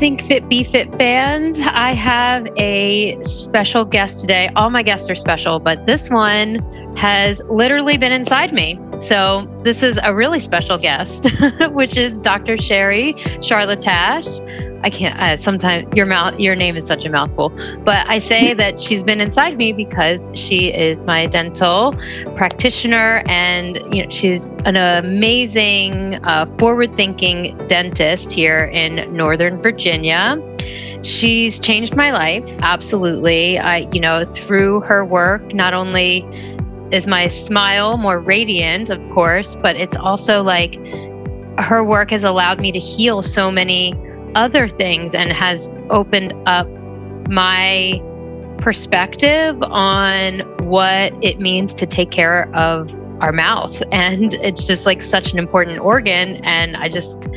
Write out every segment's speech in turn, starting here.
Think Fit Be Fit fans. I have a special guest today. All my guests are special, but this one has literally been inside me. So, this is a really special guest, which is Dr. Sherry Charlatash. I can't. Uh, sometimes your mouth, your name is such a mouthful, but I say that she's been inside me because she is my dental practitioner, and you know she's an amazing, uh, forward-thinking dentist here in Northern Virginia. She's changed my life absolutely. I, you know, through her work, not only is my smile more radiant, of course, but it's also like her work has allowed me to heal so many other things and has opened up my perspective on what it means to take care of our mouth. And it's just like such an important organ. And I just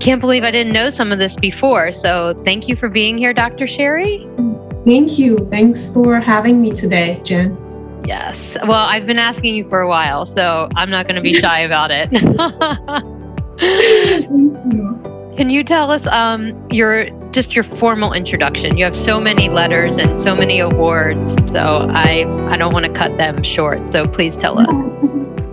can't believe I didn't know some of this before. So thank you for being here, Dr. Sherry. Thank you. Thanks for having me today, Jen. Yes. Well, I've been asking you for a while, so I'm not going to be shy about it. Can you tell us um, your just your formal introduction? You have so many letters and so many awards, so I I don't want to cut them short. So please tell us.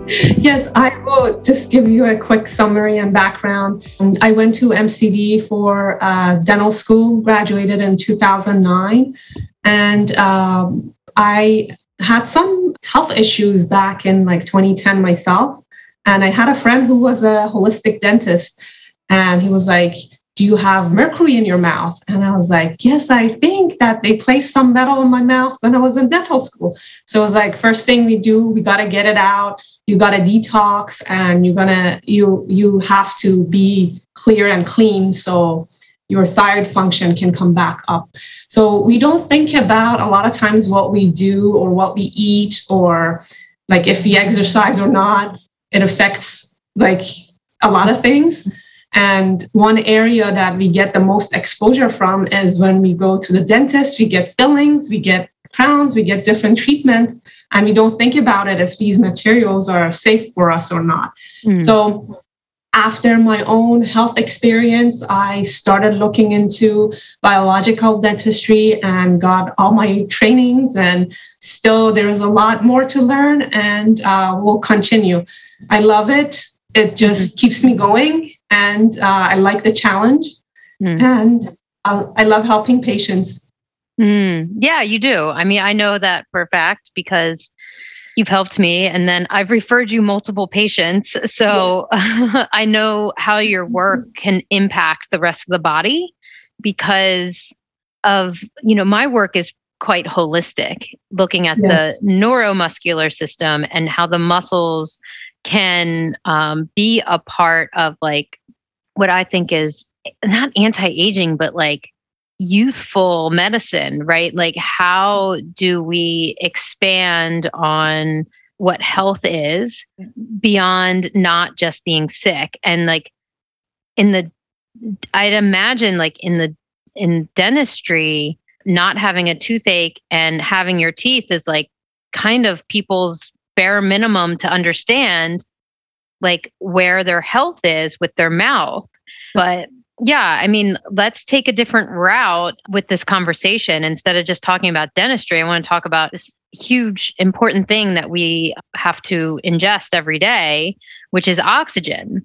yes, I will just give you a quick summary and background. I went to MCV for uh, dental school, graduated in 2009, and um, I had some health issues back in like 2010 myself. And I had a friend who was a holistic dentist and he was like, Do you have mercury in your mouth? And I was like, Yes, I think that they placed some metal in my mouth when I was in dental school. So it was like, first thing we do, we got to get it out. You got to detox and you're to, you, you have to be clear and clean. So your thyroid function can come back up. So we don't think about a lot of times what we do or what we eat or like if we exercise or not. It affects like a lot of things. And one area that we get the most exposure from is when we go to the dentist, we get fillings, we get crowns, we get different treatments, and we don't think about it if these materials are safe for us or not. Mm. So, after my own health experience, I started looking into biological dentistry and got all my trainings. And still, there's a lot more to learn, and uh, we'll continue. I love it. It just mm-hmm. keeps me going and uh, I like the challenge, mm. and I, I love helping patients. Mm. Yeah, you do. I mean, I know that for a fact because you've helped me and then I've referred you multiple patients. So yeah. I know how your work mm-hmm. can impact the rest of the body because of, you know, my work is quite holistic, looking at yes. the neuromuscular system and how the muscles can um, be a part of like what I think is not anti aging, but like youthful medicine, right? Like, how do we expand on what health is beyond not just being sick? And like, in the, I'd imagine like in the, in dentistry, not having a toothache and having your teeth is like kind of people's bare minimum to understand like where their health is with their mouth. But yeah, I mean, let's take a different route with this conversation. Instead of just talking about dentistry, I want to talk about this huge, important thing that we have to ingest every day, which is oxygen.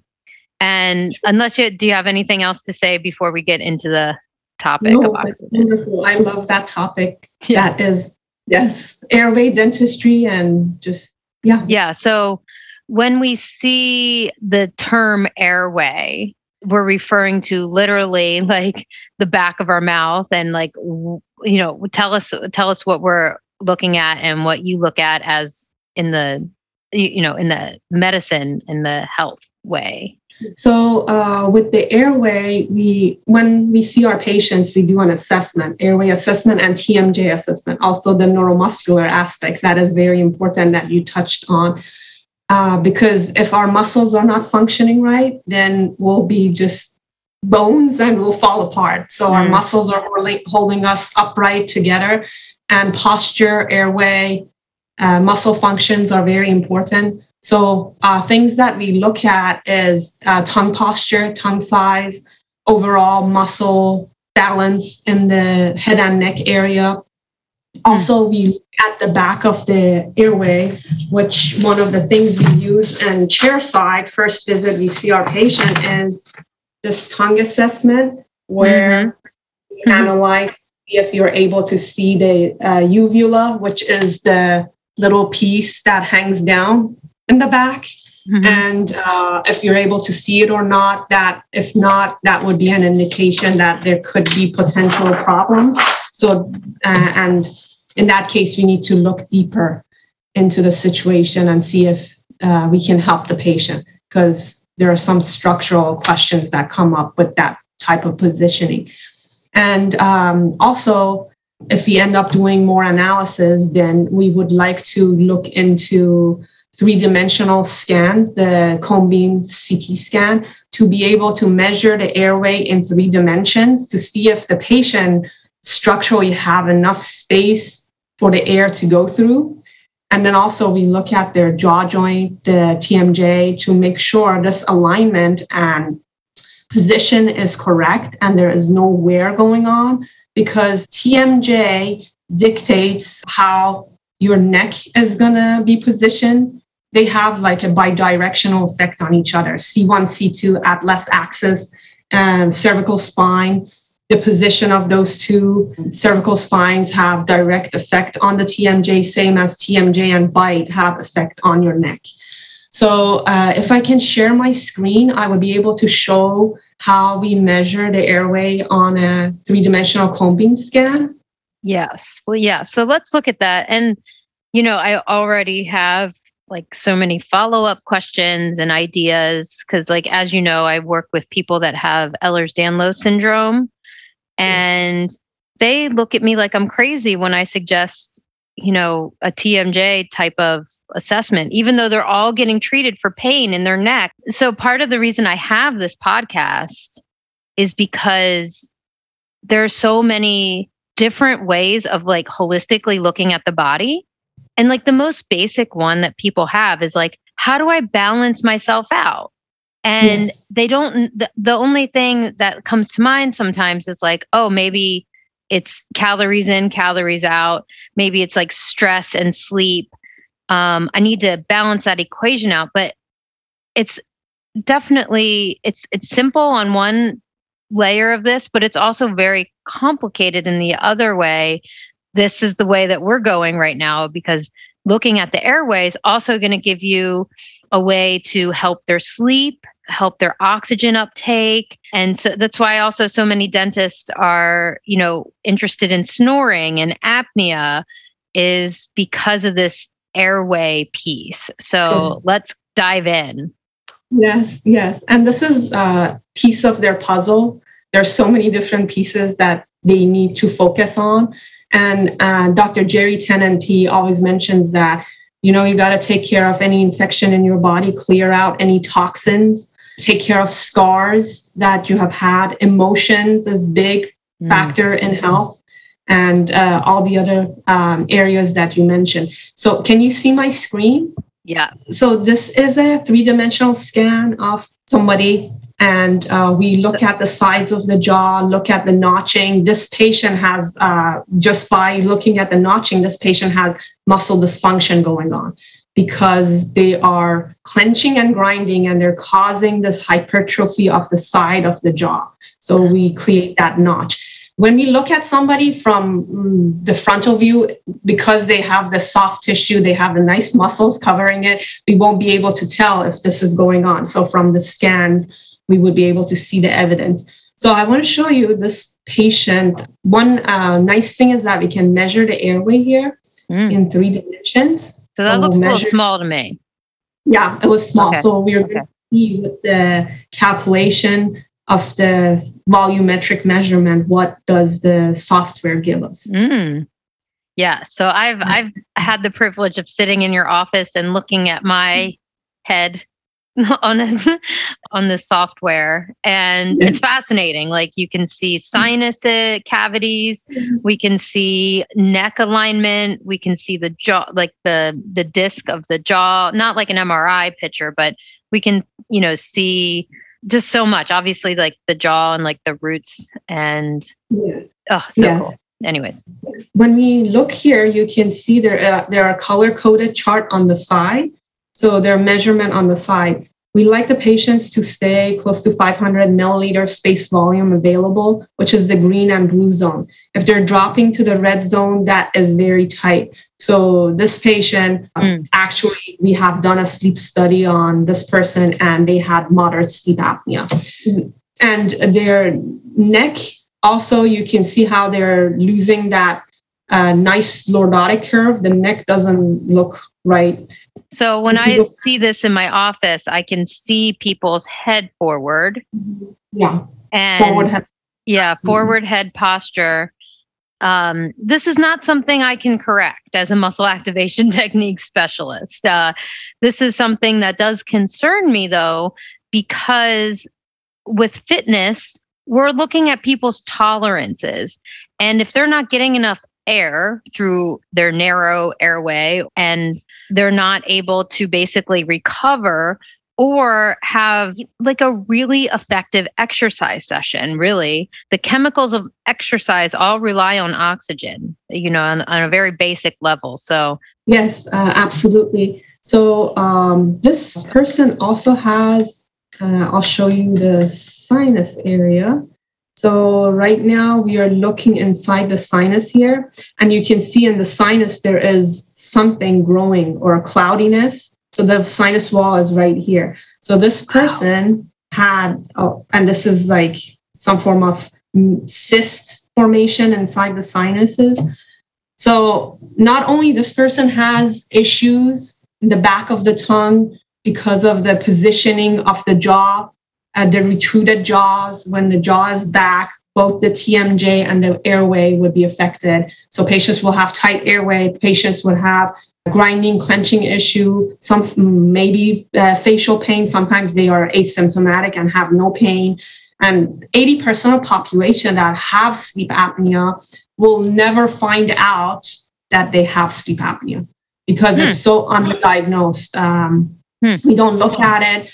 And unless you do you have anything else to say before we get into the topic no, Wonderful. I love that topic. Yeah. That is yes, airway dentistry and just yeah. Yeah. So when we see the term airway, we're referring to literally like the back of our mouth and like you know tell us tell us what we're looking at and what you look at as in the you know in the medicine in the health way. So uh, with the airway we when we see our patients we do an assessment airway assessment and tmj assessment also the neuromuscular aspect that is very important that you touched on uh, because if our muscles are not functioning right, then we'll be just bones and we'll fall apart. So mm. our muscles are holding, holding us upright together, and posture, airway, uh, muscle functions are very important. So uh, things that we look at is uh, tongue posture, tongue size, overall muscle balance in the head and neck area. Also, we look at the back of the airway, which one of the things we use in chair side first visit we see our patient is this tongue assessment where we Mhm. analyze if you're able to see the uh, uvula, which is the little piece that hangs down in the back Mhm. and uh, if you're able to see it or not that if not that would be an indication that there could be potential problems so uh, and in that case we need to look deeper into the situation and see if uh, we can help the patient. Because there are some structural questions that come up with that type of positioning. And um, also if we end up doing more analysis then we would like to look into three dimensional scans, the cone beam CT scan, to be able to measure the airway in three dimensions to see if the patient structurally have enough space for the air to go through. And then also we look at their jaw joint, the TMJ, to make sure this alignment and position is correct and there is no wear going on because TMJ dictates how your neck is going to be positioned they have like a bidirectional effect on each other c1 c2 atlas axis and cervical spine the position of those two cervical spines have direct effect on the tmj same as tmj and bite have effect on your neck so uh, if i can share my screen i would be able to show how we measure the airway on a three-dimensional beam scan Yes. Well, yeah. So let's look at that. And, you know, I already have like so many follow up questions and ideas because, like, as you know, I work with people that have Ehlers Danlos syndrome. And they look at me like I'm crazy when I suggest, you know, a TMJ type of assessment, even though they're all getting treated for pain in their neck. So, part of the reason I have this podcast is because there are so many different ways of like holistically looking at the body. And like the most basic one that people have is like, how do I balance myself out? And Yes. they don't, the, the only thing that comes to mind sometimes is like, oh, maybe it's calories in, calories out. Maybe it's like stress and sleep. Um, I need to balance that equation out. But it's definitely it's it's simple on one layer of this, but it's also very complicated in the other way. This is the way that we're going right now because looking at the airways also going to give you a way to help their sleep, help their oxygen uptake. And so that's why also so many dentists are, you know, interested in snoring and apnea is because of this airway piece. So let's dive in. Yes, yes. And this is a piece of their puzzle. There's so many different pieces that they need to focus on. And uh, Dr. Jerry Tennant, he always mentions that, you know, you got to take care of any infection in your body, clear out any toxins, take care of scars that you have had. Emotions is big factor in health and uh, all the other um, areas that you mentioned. So can you see my screen? Yeah. So this is a three-dimensional scan of somebody, and uh, we look at the sides of the jaw, look at the notching. This patient has, uh, just by looking at the notching, this patient has muscle dysfunction going on because they are clenching and grinding, and they're causing this hypertrophy of the side of the jaw. So we create that notch when we look at somebody from mm, the frontal view, because they have the soft tissue, they have the nice muscles covering it, we won't be able to tell if this is going on. So from the scans, we would be able to see the evidence. So I want to show you this patient. One uh, nice thing is that we can measure the airway here Mm. in three dimensions. So that So looks a little small to me. Yeah, it was small. Okay. So we are going to see with the calculation of the volumetric measurement, what does the software give us? Mm. Yeah. So I've I've had the privilege of sitting in your office and looking at my head on a, on the software and Yeah. it's fascinating like you can see sinus cavities we can see neck alignment we can see the jaw like the the disc of the jaw not like an MRI picture but we can you know see just so much. Obviously, like the jaw and like the roots and Yeah. oh, so Yes. cool. Anyways, When we look here, you can see there, uh, there are color coded chart on the side. So there are measurement on the side. We like the patients to stay close to 500 milliliter space volume available, which is the green and blue zone. If they're dropping to the red zone, that is very tight. So this patient, Mm. actually, we have done a sleep study on this person and they had moderate sleep apnea. And their neck, also, you can see how they're losing that uh, nice lordotic curve. The neck doesn't look right. so when I see this in my office, I can see people's head forward Yeah, and forward head. yeah, forward head posture. Um, this is not something I can correct as a muscle activation technique specialist. Uh, this is something that does concern me though, because with fitness, we're looking at people's tolerances. And if they're not getting enough air through their narrow airway and they're not able to basically recover or have like a really effective exercise session really the chemicals of exercise all rely on oxygen you know on, on a very basic level so Yes, uh, absolutely. So um, this person also has, uh, I'll show you the sinus area. So right now we are looking inside the sinus here, and you can see in the sinus there is something growing or a cloudiness. So the sinus wall is right here. So this person had, oh, and this is like some form of cyst formation inside the sinuses. So not only this person has issues in the back of the tongue because of the positioning of the jaw, the retruded jaws. When the jaw is back, both the TMJ and the airway would be affected. So patients will have tight airway. Patients would have a grinding, clenching issue. Some maybe uh, facial pain. Sometimes they are asymptomatic and have no pain. And 80% of population that have sleep apnea will never find out that they have sleep apnea because it's so undiagnosed. Um, Hmm. We don't look at it.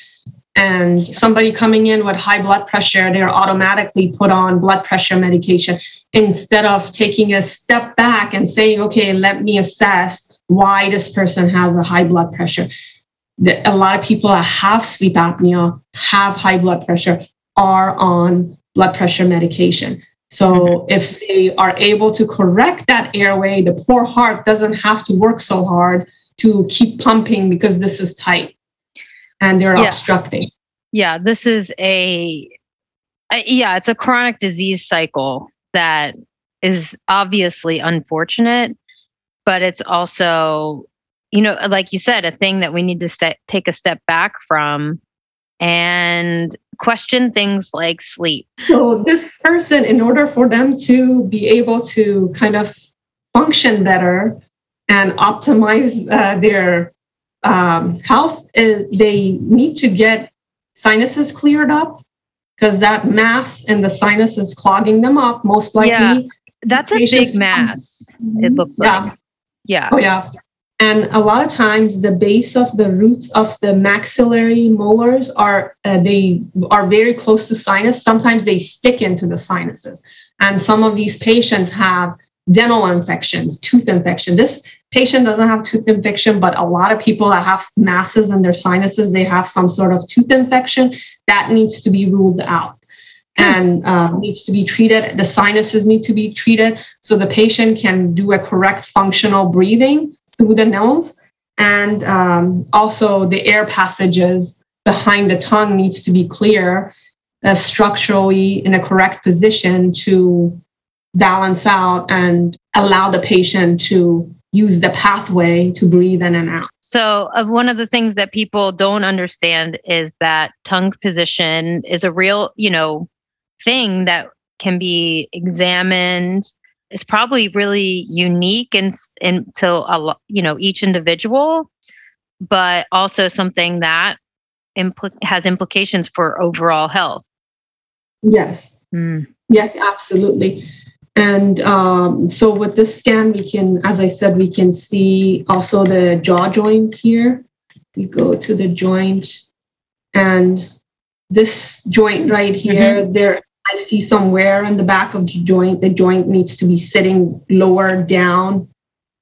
And somebody coming in with high blood pressure, they're automatically put on blood pressure medication instead of taking a step back and saying, okay, let me assess why this person has a high blood pressure. A lot of people that have sleep apnea, have high blood pressure, are on blood pressure medication. So mm-hmm. if they are able to correct that airway, the poor heart doesn't have to work so hard to keep pumping because this is tight and they're Yeah. obstructing. yeah this is a uh, yeah it's a chronic disease cycle that is obviously unfortunate but it's also you know like you said a thing that we need to st- take a step back from and question things like sleep So this person, in order for them to be able to kind of function better and optimize uh, their um, health, uh, they need to get sinuses cleared up because that mass in the sinus is clogging them up. Most likely, Yeah. that's a big mass it looks Yeah. like yeah Oh, yeah. And a lot of times, the base of the roots of the maxillary molars are uh, they are very close to sinus. Sometimes they stick into the sinuses, and some of these patients have dental infections, tooth infection. This patient doesn't have tooth infection, but a lot of people that have masses in their sinuses, they have some sort of tooth infection that needs to be ruled out and uh, needs to be treated. The sinuses need to be treated so the patient can do a correct functional breathing through the nose. And um, also the air passages behind the tongue needs to be clear uh, structurally in a correct position to balance out and allow the patient to use the pathway to breathe in and out. So, uh, one of the things that people don't understand is that tongue position is a real, you know, thing that can be examined. It's probably really unique and in, to a lo- you know each individual, but also something that impl- has implications for overall health. Yes. Mm. Yes, absolutely. And um, so with this scan, we can, as I said, we can see also the jaw joint here. We go to the joint and this joint right here, mm-hmm. there I see some wear in the back of the joint. The joint needs to be sitting lower down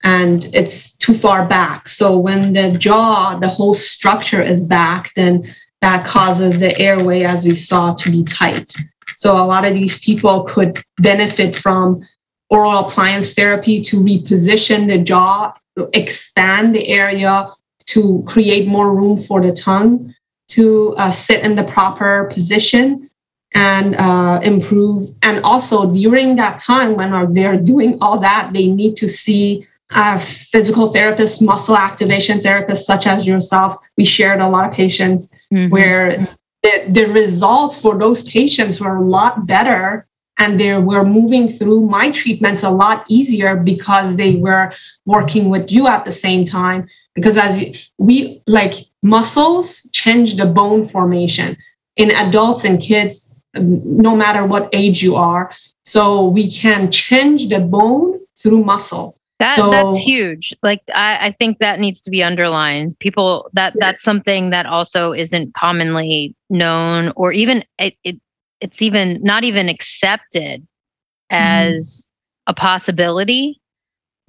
and it's too far back. So when the jaw, the whole structure is back, then that causes the airway, as we saw, to be tight. So a lot of these people could benefit from oral appliance therapy to reposition the jaw, expand the area to create more room for the tongue to uh, sit in the proper position and uh, improve. And also during that time when they're doing all that, they need to see a physical therapists, muscle activation therapists, such as yourself. We shared a lot of patients mm-hmm. where the, the results for those patients were a lot better and they were moving through my treatments a lot easier because they were working with you at the same time. Because as we like muscles change the bone formation in adults and kids no matter what age you are. So we can change the bone through muscle that so, that's huge. Like I, I think that needs to be underlined. People that yeah. that's something that also isn't commonly known, or even it, it it's even not even accepted as mm. a possibility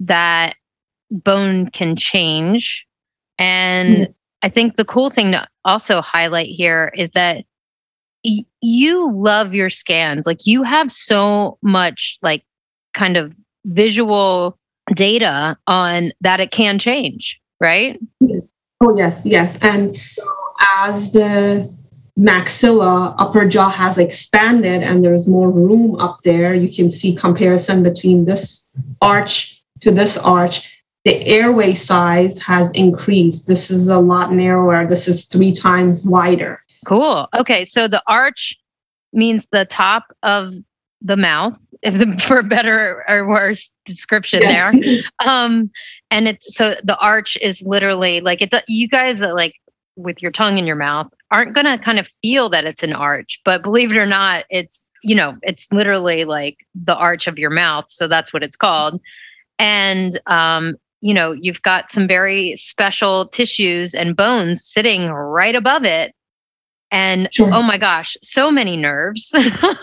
that bone can change. And mm. I think the cool thing to also highlight here is that y- you love your scans. Like you have so much like kind of visual data on that it can change, right? Oh, yes, yes. And as the maxilla upper jaw has expanded and there's more room up there, you can see comparison between this arch to this arch. The airway size has increased. This is a lot narrower. This is three times wider. Cool. Okay. So the arch means the top of the mouth if the, for better or worse description yes. there um and it's so the arch is literally like it you guys like with your tongue in your mouth aren't going to kind of feel that it's an arch but believe it or not it's you know it's literally like the arch of your mouth so that's what it's called and um you know you've got some very special tissues and bones sitting right above it and sure. oh my gosh, so many nerves.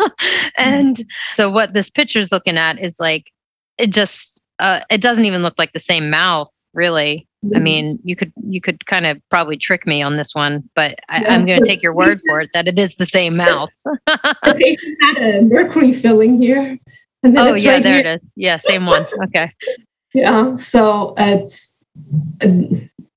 and so what this picture is looking at is like it just uh, it doesn't even look like the same mouth, really. Mm-hmm. I mean, you could you could kind of probably trick me on this one, but I, am going to take your word for it that it is the same mouth. the patient had a mercury filling here. oh yeah, right there here. it is. Yeah, same one. Okay. yeah. So it's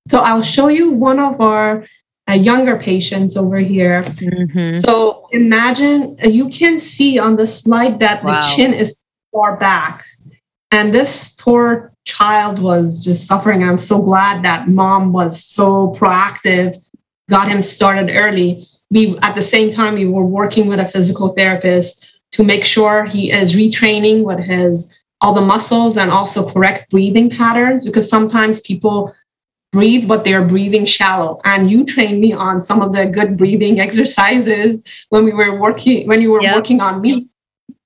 so I'll show you one of our uh, younger patients over here. Mm-hmm. So imagine uh, you can see on the slide that wow. the chin is far back. And this poor child was just suffering. I'm so glad that mom was so proactive, got him started early. We, at the same time, we were working with a physical therapist to make sure he is retraining with his all the muscles and also correct breathing patterns because sometimes people breathe, but they're breathing shallow. And you trained me on some of the good breathing exercises when we were working, when you were yep. working on me.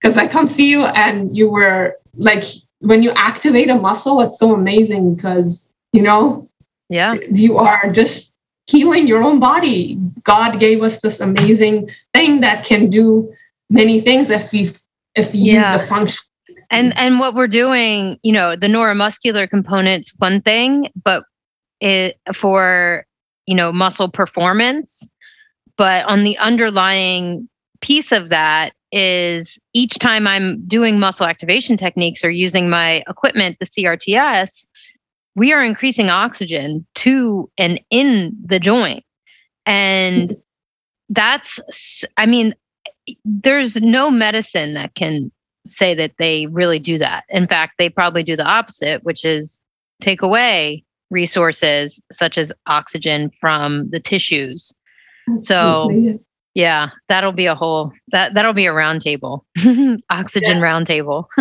Because I come see you and you were like, when you activate a muscle, it's so amazing because, you know, yeah, you are just healing your own body. God gave us this amazing thing that can do many things if we if we yeah. use the function and and what we're doing you know the neuromuscular components one thing but it for you know muscle performance. But on the underlying piece of that is each time i'm doing muscle activation techniques or using my equipment the crts we are increasing oxygen to and in the joint. And mm-hmm. that's i mean there's no medicine that can say that they really do that. In fact they probably do the opposite which is take away resources such as oxygen from the tissues. So yeah, that'll be a whole that that'll be a roundtable, oxygen roundtable.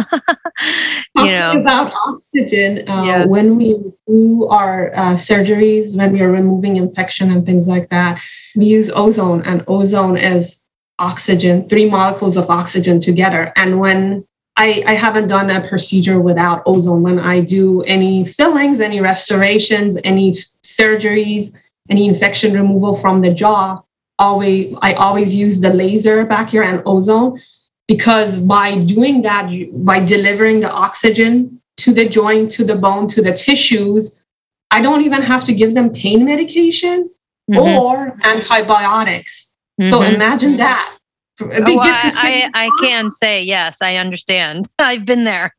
you know about oxygen uh, yeah. when we do our uh, surgeries, when we are removing infection and things like that, we use ozone, and ozone is oxygen, three molecules of oxygen together. And when I, I haven't done a procedure without ozone. When I do any fillings, any restorations, any surgeries, any infection removal from the jaw, always I always use the laser back here and ozone because by doing that, by delivering the oxygen to the joint, to the bone, to the tissues, I don't even have to give them pain medication mm-hmm. or antibiotics. Mm-hmm. So imagine that. They oh, I, I, I can say yes, I understand. I've been there.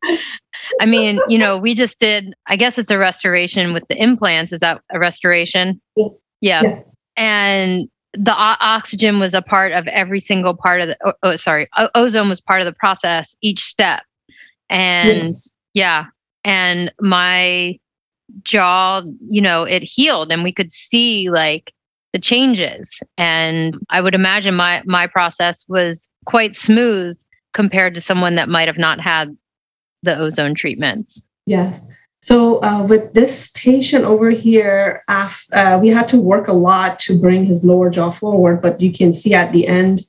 I mean, you know, we just did, I guess it's a restoration with the implants. Is that a restoration? Yes. Yeah. Yes. And the o- oxygen was a part of every single part of the, oh, oh sorry, o- ozone was part of the process, each step. And yes. yeah. And my jaw, you know, it healed and we could see like the changes. And I would imagine my, my process was quite smooth compared to someone that might have not had the ozone treatments. Yes. So uh, with this patient over here, uh, we had to work a lot to bring his lower jaw forward, but you can see at the end,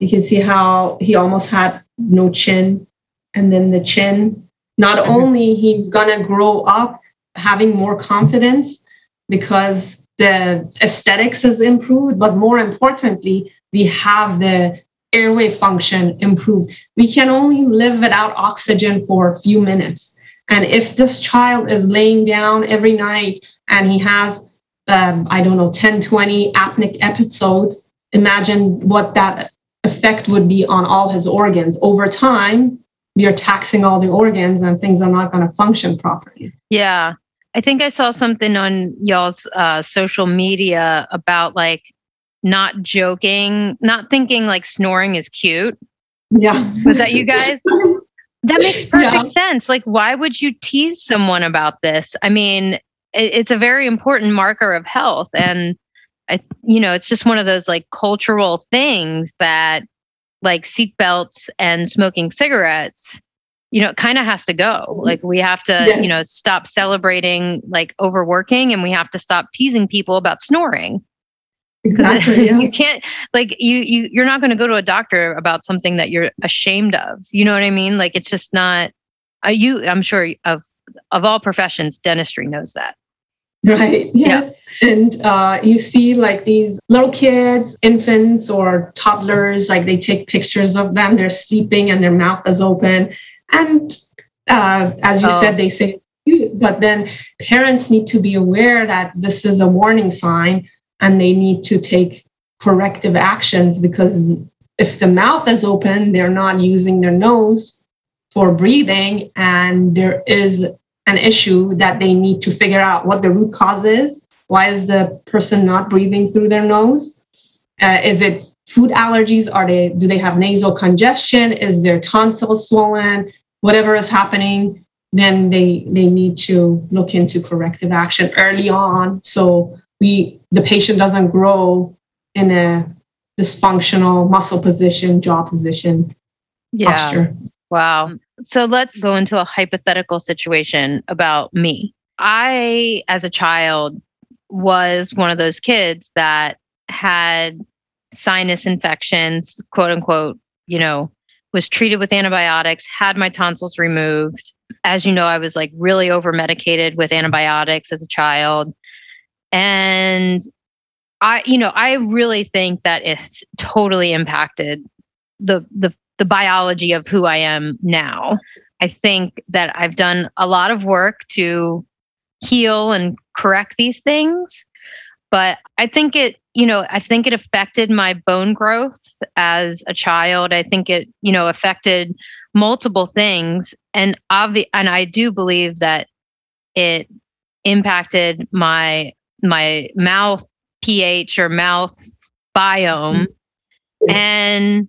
you can see how he almost had no chin. And then the chin, not mm-hmm. only he's gonna grow up having more confidence because the aesthetics has improved, but more importantly, we have the airway function improved. We can only live without oxygen for a few minutes. And if this child is laying down every night and he has, um, I don't know, 10, 20 apneic episodes, imagine what that effect would be on all his organs. Over time, we are taxing all the organs and things are not going to function properly. Yeah. I think I saw something on y'all's uh, social media about like not joking, not thinking like snoring is cute. Yeah. Was that you guys? that makes perfect yeah. sense. Like, why would you tease someone about this? I mean, it, it's a very important marker of health. And I, you know, it's just one of those like cultural things that like seatbelts and smoking cigarettes you know, it kind of has to go. Mm-hmm. Like we have to, yes. you know, stop celebrating like overworking and we have to stop teasing people about snoring. Exactly. Yeah. you can't like you you you're not going to go to a doctor about something that you're ashamed of. You know what I mean? Like it's just not uh, you I'm sure of of all professions dentistry knows that. Right. Yes. Yeah. And uh, you see like these little kids, infants or toddlers, like they take pictures of them. They're sleeping and their mouth is open. And uh, as you oh. said, they say but then parents need to be aware that this is a warning sign and they need to take corrective actions because if the mouth is open, they're not using their nose for breathing, and there is an issue that they need to figure out what the root cause is. Why is the person not breathing through their nose? Uh, is it food allergies? Are they do they have nasal congestion? Is their tonsil swollen? Whatever is happening, then they they need to look into corrective action early on so we the patient doesn't grow in a dysfunctional muscle position, jaw position, yeah. posture. Wow. So let's go into a hypothetical situation about me. I, as a child, was one of those kids that had sinus infections, quote unquote, you know, was treated with antibiotics, had my tonsils removed. As you know, I was like really over medicated with antibiotics as a child. And I, you know, I really think that it's totally impacted the the the biology of who I am now. I think that I've done a lot of work to heal and correct these things, but I think it you know, I think it affected my bone growth as a child. I think it, you know, affected multiple things. And obvi- and I do believe that it impacted my my mouth pH or mouth biome. Mm-hmm. And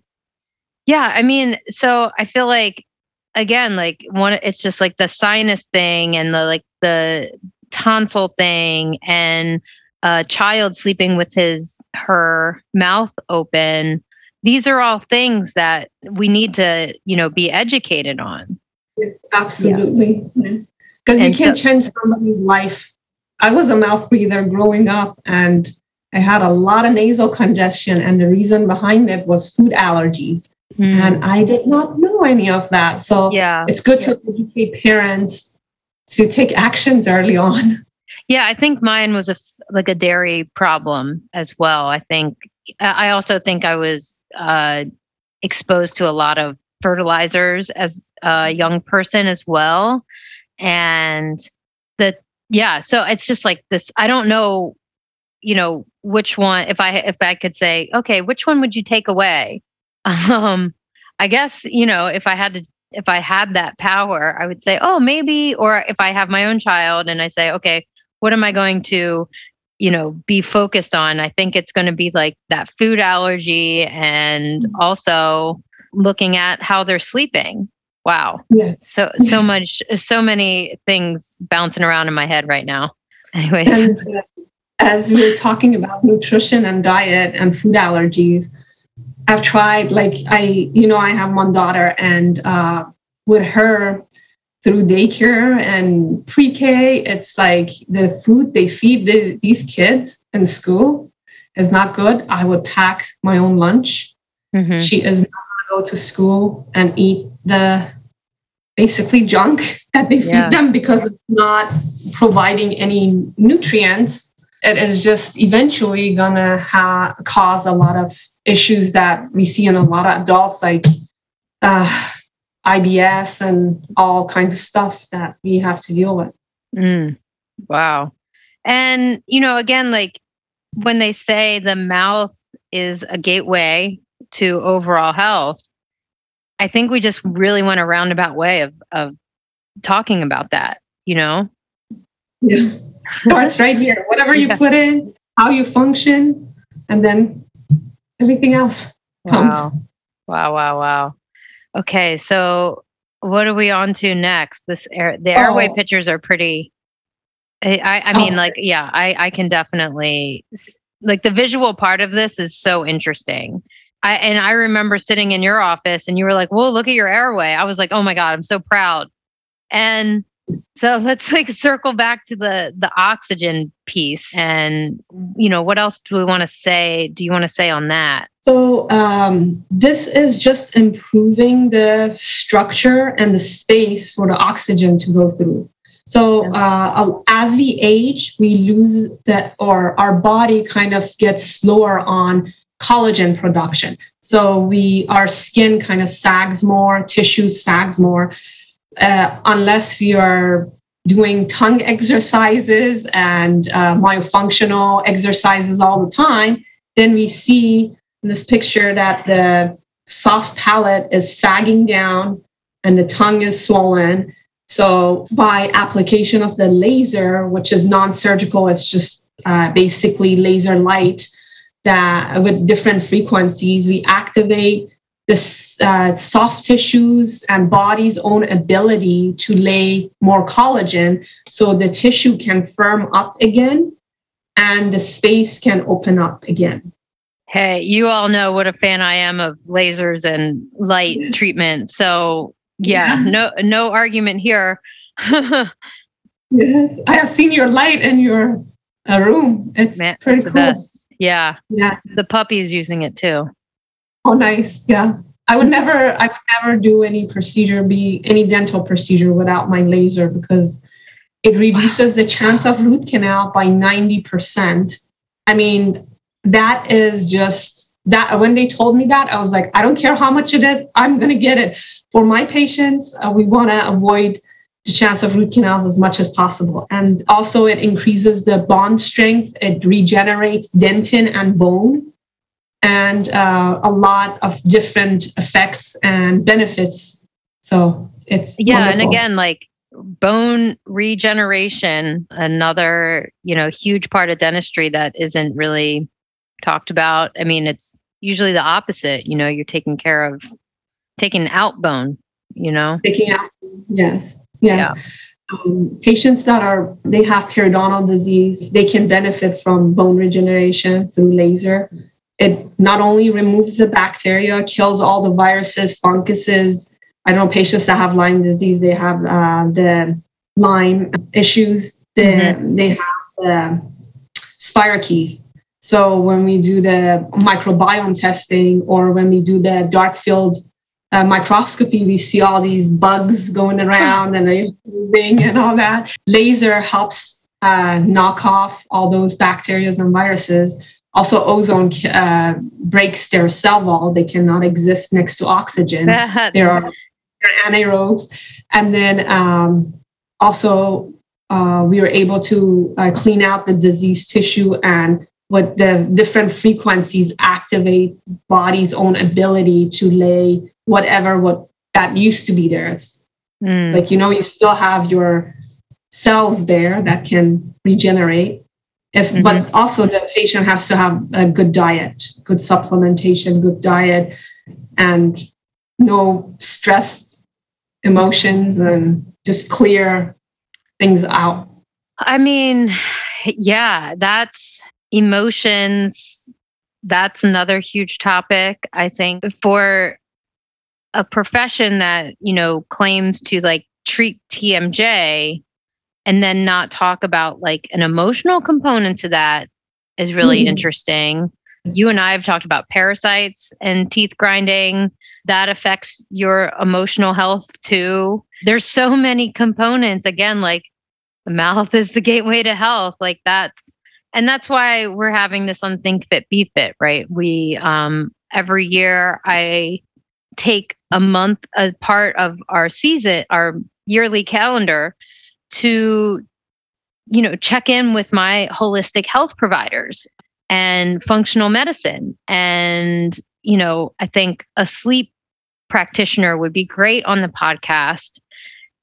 yeah, I mean, so I feel like again, like one it's just like the sinus thing and the like the tonsil thing and a child sleeping with his her mouth open. These are all things that we need to you know be educated on. Yes, absolutely because yeah. you can't so, change somebody's life. I was a mouth breather growing up and i had a lot of nasal congestion and the reason behind it was food allergies. Mm. and i did not know any of that. So yeah. it's good yeah. to educate parents to take actions early on Yeah, I think mine was a like a dairy problem as well. I think I also think I was uh, exposed to a lot of fertilizers as a young person as well, and the yeah. So it's just like this. I don't know, you know, which one. If I if I could say, okay, which one would you take away? Um, I guess you know if I had to if I had that power, I would say, oh, maybe, or if I have my own child and I say, okay, what am I going to, you know, be focused on? I think it's going to be like that food allergy and mm-hmm. also looking at how they're sleeping. Wow. Yeah. So so much so many things bouncing around in my head right now. Anyways. And, uh, as we were talking about nutrition and diet and food allergies, I've tried like I, you know, I have one daughter and uh, with her, through daycare and pre-K, it's like the food they feed the, these kids in school is not good. I would pack my own lunch. Mm-hmm. She is not going to go to school and eat the basically junk that they feed yeah. them because it's not providing any nutrients. It is just eventually gonna ha- cause a lot of issues that we see in a lot of adults, like uh, IBS and all kinds of stuff that we have to deal with. Mm. Wow. And, you know, again, like when they say the mouth is a gateway to overall health, I think we just really went a roundabout way of, of talking about that, you know? Yeah. Starts right here. Whatever you yeah. put in, how you function, and then everything else comes. Wow. Wow, wow, wow. Okay, so what are we on to next? This air, the airway oh. pictures are pretty. I, I mean, oh. like, yeah, I, I can definitely like the visual part of this is so interesting. I and I remember sitting in your office and you were like, "Whoa, look at your airway." I was like, "Oh my god, I'm so proud." And so let's like circle back to the the oxygen piece and you know what else do we want to say do you want to say on that? So um, this is just improving the structure and the space for the oxygen to go through. So uh, as we age we lose that or our body kind of gets slower on collagen production. So we our skin kind of sags more tissue sags more uh, unless are doing tongue exercises and uh, myofunctional exercises all the time, then we see in this picture that the soft palate is sagging down and the tongue is swollen. So, by application of the laser, which is non surgical, it's just uh, basically laser light that with different frequencies, we activate the uh, soft tissues and body's own ability to lay more collagen so the tissue can firm up again and the space can open up again. Hey, you all know what a fan I am of lasers and light yes. treatment. So, yeah, yeah, no no argument here. yes, I have seen your light in your uh, room. It's Man, pretty it's cool. Yeah. Yeah. The puppy's using it too. Oh, nice. Yeah. I would never, I would never do any procedure, be any dental procedure without my laser because it reduces the chance of root canal by 90%. I mean, that is just that. When they told me that, I was like, I don't care how much it is, I'm going to get it. For my patients, uh, we want to avoid the chance of root canals as much as possible. And also, it increases the bond strength, it regenerates dentin and bone and uh, a lot of different effects and benefits. So it's yeah, wonderful. and again, like bone regeneration, another you know huge part of dentistry that isn't really talked about. I mean, it's usually the opposite. You know, you're taking care of taking out bone. You know, taking out. Yes. Yes. Yeah. Um, patients that are they have periodontal disease they can benefit from bone regeneration through laser it not only removes the bacteria, kills all the viruses, funguses. I know patients that have Lyme disease, they have uh, the Lyme issues, the, mm-hmm. they have the spirochetes. So when we do the microbiome testing or when we do the dark field uh, microscopy, we see all these bugs going around and moving and all that. Laser helps uh, knock off all those bacteria and viruses. Also, ozone uh, breaks their cell wall. They cannot exist next to oxygen. there are anaerobes. And then um, also, uh, we were able to uh, clean out the diseased tissue and what the different frequencies activate body's own ability to lay whatever what that used to be there. It's mm. like, you know, you still have your cells there that can regenerate. If, mm-hmm. but also the patient has to have a good diet, good supplementation, good diet, and no stressed emotions and just clear things out. I mean, yeah, that's emotions. That's another huge topic. I think for a profession that, you know, claims to like treat TMJ and then not talk about like an emotional component to that is really mm-hmm. interesting. You and I have talked about parasites and teeth grinding. That affects your emotional health too. There's so many components. Again, like the mouth is the gateway to health. Like that's, and that's why we're having this on Think Fit Be Fit, right? We, um, every year I take a month, a part of our season, our yearly calendar to you know check in with my holistic health providers and functional medicine. And you know i think a sleep practitioner would be great on the podcast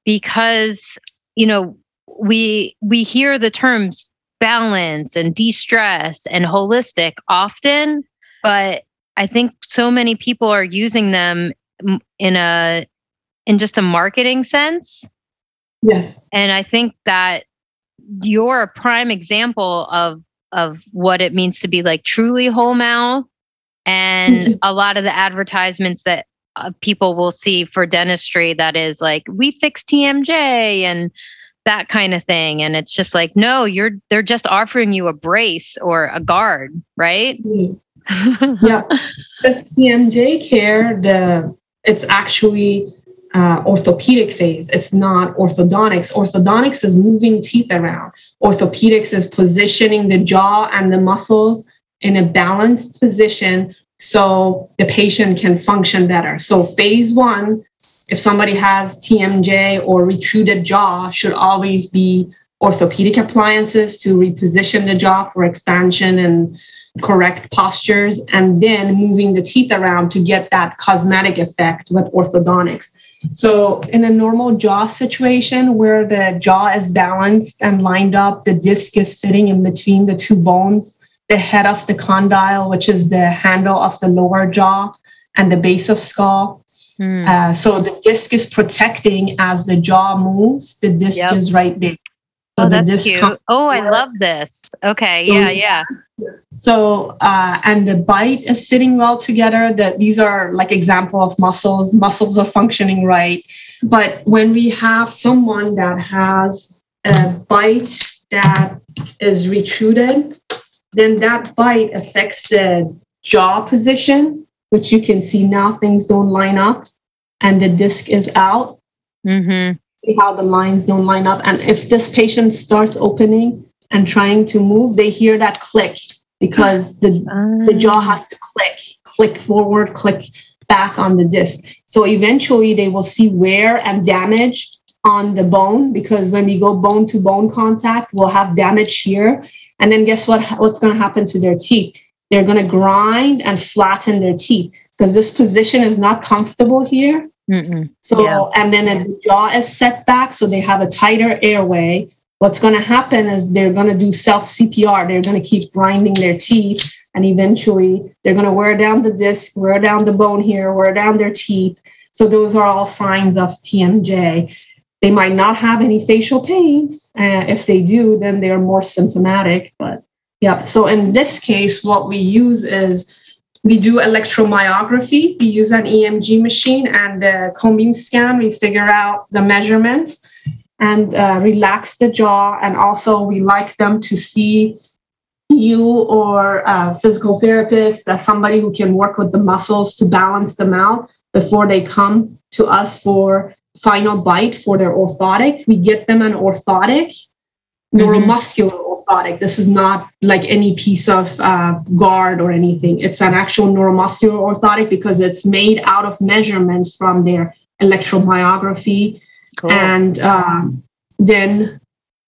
because you know we we hear the terms balance and de-stress and holistic often but i think so many people are using them in a in just a marketing sense Yes. And I think that you're a prime example of of what it means to be like truly whole mouth and mm-hmm. a lot of the advertisements that uh, people will see for dentistry that is like we fix TMJ and that kind of thing and it's just like no you're they're just offering you a brace or a guard right mm-hmm. yeah this TMJ care the it's actually uh, orthopedic phase. It's not orthodontics. Orthodontics is moving teeth around. Orthopedics is positioning the jaw and the muscles in a balanced position so the patient can function better. So, phase one, if somebody has TMJ or retruded jaw, should always be orthopedic appliances to reposition the jaw for expansion and correct postures, and then moving the teeth around to get that cosmetic effect with orthodontics. So, in a normal jaw situation where the jaw is balanced and lined up, the disc is fitting in between the two bones, the head of the condyle, which is the handle of the lower jaw, and the base of skull. Mm. Uh, so the disc is protecting as the jaw moves. The disc yep. is right there. So oh, that's cute. oh, I love this. Okay, yeah, yeah. So, uh, and the bite is fitting well together. That these are like example of muscles. Muscles are functioning right. But when we have someone that has a bite that is retruded, then that bite affects the jaw position, which you can see now things don't line up, and the disc is out. Mm-hmm. See how the lines don't line up. And if this patient starts opening and trying to move, they hear that click because the, the jaw ah. has to click, click forward, click back on the disc. So eventually they will see wear and damage on the bone because when we go bone to bone contact, we'll have damage here. And then guess what? What's going to happen to their teeth? They're going to grind and flatten their teeth because this position is not comfortable here. Mm-mm. So, yeah. and then the jaw is set back, so they have a tighter airway what's going to happen is they're going to do self CPR. They're going to keep grinding their teeth, and eventually they're going to wear down the disc, wear down the bone here, wear down their teeth. So those are all signs of TMJ. They might not have any facial pain. Uh, if they do, then they're more symptomatic. But yeah, so in this case, what we use is we do electromyography. We use an EMG machine and a cone beam scan. We figure out the measurements and uh, relax the jaw. And also, we like them to see you or a physical therapist, as somebody who can work with the muscles to balance them out before they come to us for final bite for their orthotic. We get them an orthotic neuromuscular orthotic. This is not like any piece of uh, guard or anything. It's an actual neuromuscular orthotic because it's made out of measurements from their electromyography. Cool. And um, then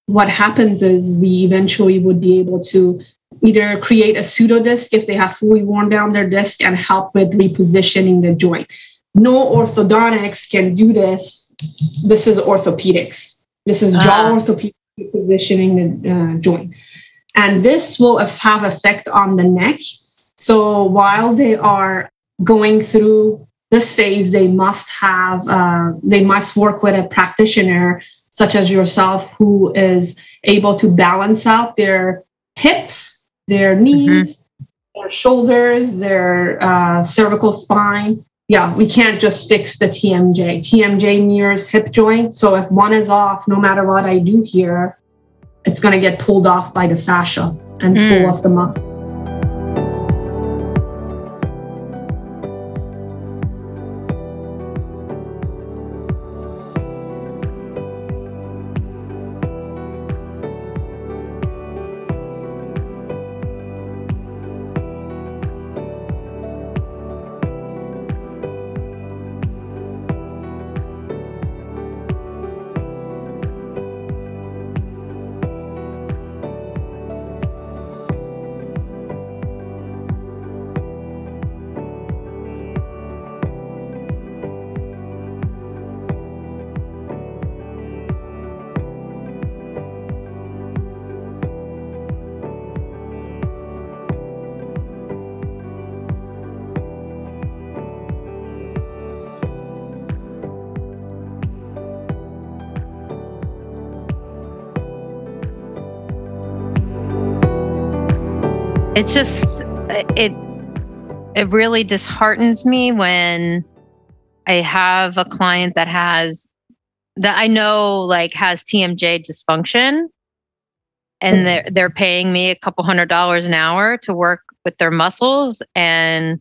what happens is we eventually would be able to either create a pseudo disc if they have fully worn down their disc and help with repositioning the joint. No orthodontics can do this. This is orthopedics. This is jaw uh. orthopedics positioning the uh, joint. And this will have effect on the neck. So while they are going through this phase, they must have, uh, they must work with a practitioner such as yourself who is able to balance out their hips, their knees, mm-hmm. their shoulders, their uh, cervical spine. Yeah, we can't just fix the TMJ. TMJ mirrors hip joint. So if one is off, no matter what I do here, it's going to get pulled off by the fascia and mm. pull off the muscle. It's just it it really disheartens me when I have a client that has that I know like has TMJ dysfunction and mm. they're they're paying me a couple hundred dollars an hour to work with their muscles and